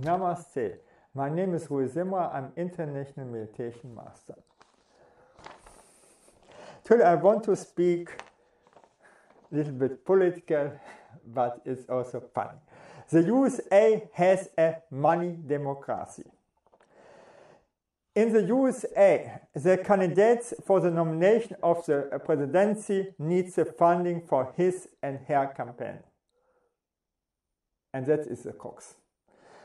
Namaste. My name is Rui Zimmer. I'm International Meditation Master. Today I want to speak a little bit political, but it's also funny. The USA has a money democracy. In the USA, the candidates for the nomination of the presidency needs the funding for his and her campaign. And that is the crux.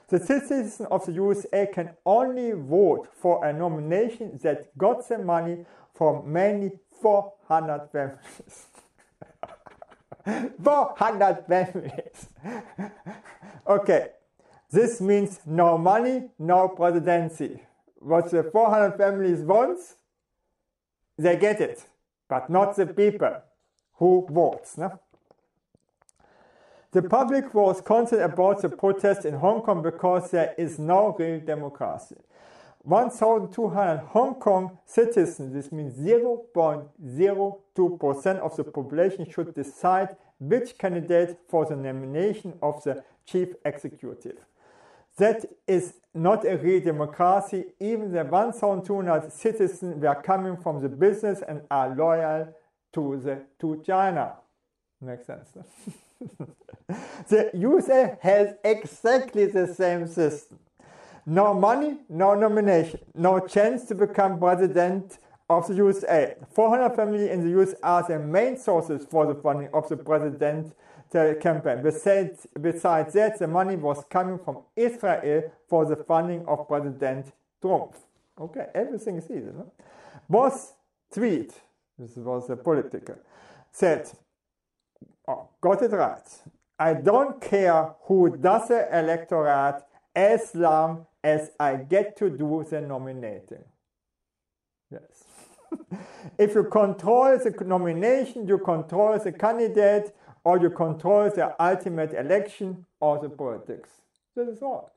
The citizens of the USA can only vote for a nomination that got the money from mainly 400 families. 400 families. okay, this means no money, no presidency. What the 400 families want, they get it, but not the people who votes. No? The public was concerned about the protests in Hong Kong because there is no real democracy. 1,200 Hong Kong citizens, this means 0.02% of the population, should decide which candidate for the nomination of the chief executive. That is not a real democracy. Even the 1,200 citizens were coming from the business and are loyal to, the, to China. Makes sense. the USA has exactly the same system. No money, no nomination, no chance to become president of the USA. 400 families in the US are the main sources for the funding of the president campaign. Besides, that, the money was coming from Israel for the funding of President Trump. Okay, everything is easy. No? Boss Tweed, this was a political, said, Oh, got it right. I don't care who does the electorate as long as I get to do the nominating. Yes. if you control the nomination, you control the candidate, or you control the ultimate election or the politics. This is all.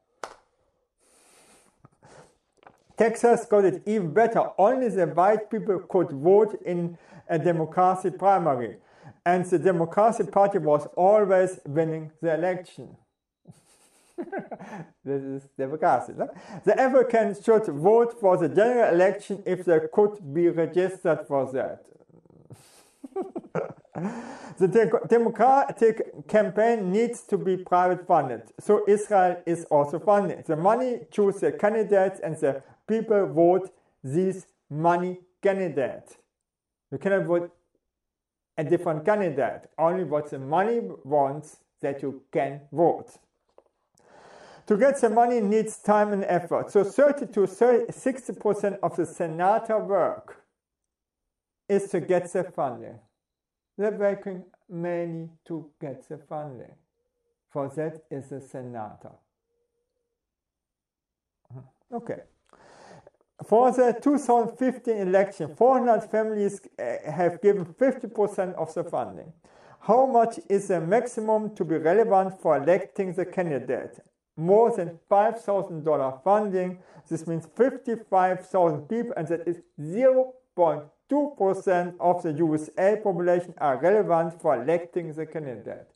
Texas got it even better. Only the white people could vote in a democracy primary and the Democratic Party was always winning the election. this is democracy. No? The Africans should vote for the general election if they could be registered for that. the de- democratic campaign needs to be private funded, so Israel is also funded. The money choose the candidates and the people vote these money candidates. You cannot vote a different candidate, only what the money wants that you can vote. To get the money needs time and effort. So 30 to 60% of the senator work is to get the funding. They're working mainly to get the funding. For that is the senator. Hmm. Okay. For the 2015 election, 400 families uh, have given 50% of the funding. How much is the maximum to be relevant for electing the candidate? More than $5,000 funding. This means 55,000 people, and that is 0.2% of the USA population are relevant for electing the candidate.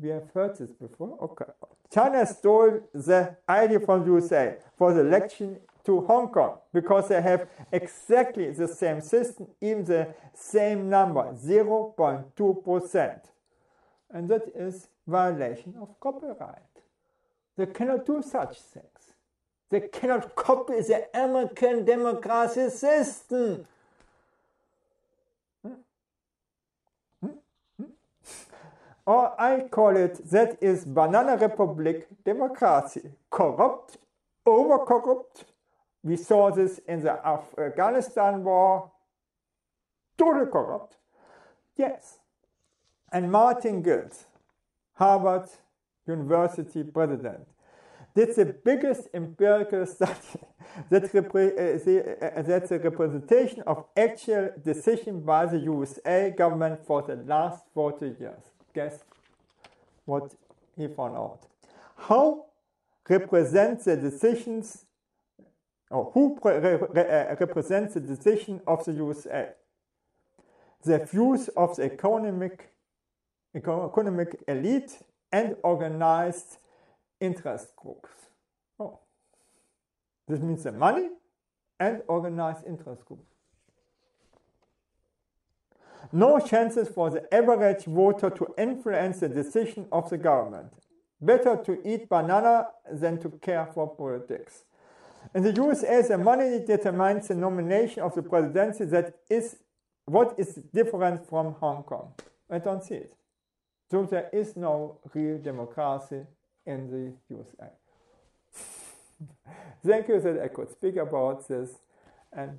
We have heard this before. Okay. China stole the idea from USA for the election to Hong Kong because they have exactly the same system, even the same number, 0.2%. And that is violation of copyright. They cannot do such things. They cannot copy the American democracy system. Or I call it that is banana republic democracy. Corrupt, over corrupt, we saw this in the Afghanistan war, totally corrupt. Yes. And Martin Gill, Harvard University president, did the biggest empirical study that repre- uh, the, uh, that's a representation of actual decision by the USA government for the last 40 years. Guess what he found out? How represent the decisions or who re re uh, represents the decision of the USA? The views of the economic, economic elite and organized interest groups. Oh. This means the money and organized interest groups. No chances for the average voter to influence the decision of the government. Better to eat banana than to care for politics. In the USA, the money determines the nomination of the presidency. That is what is different from Hong Kong. I don't see it. So there is no real democracy in the USA. Thank you that I could speak about this. And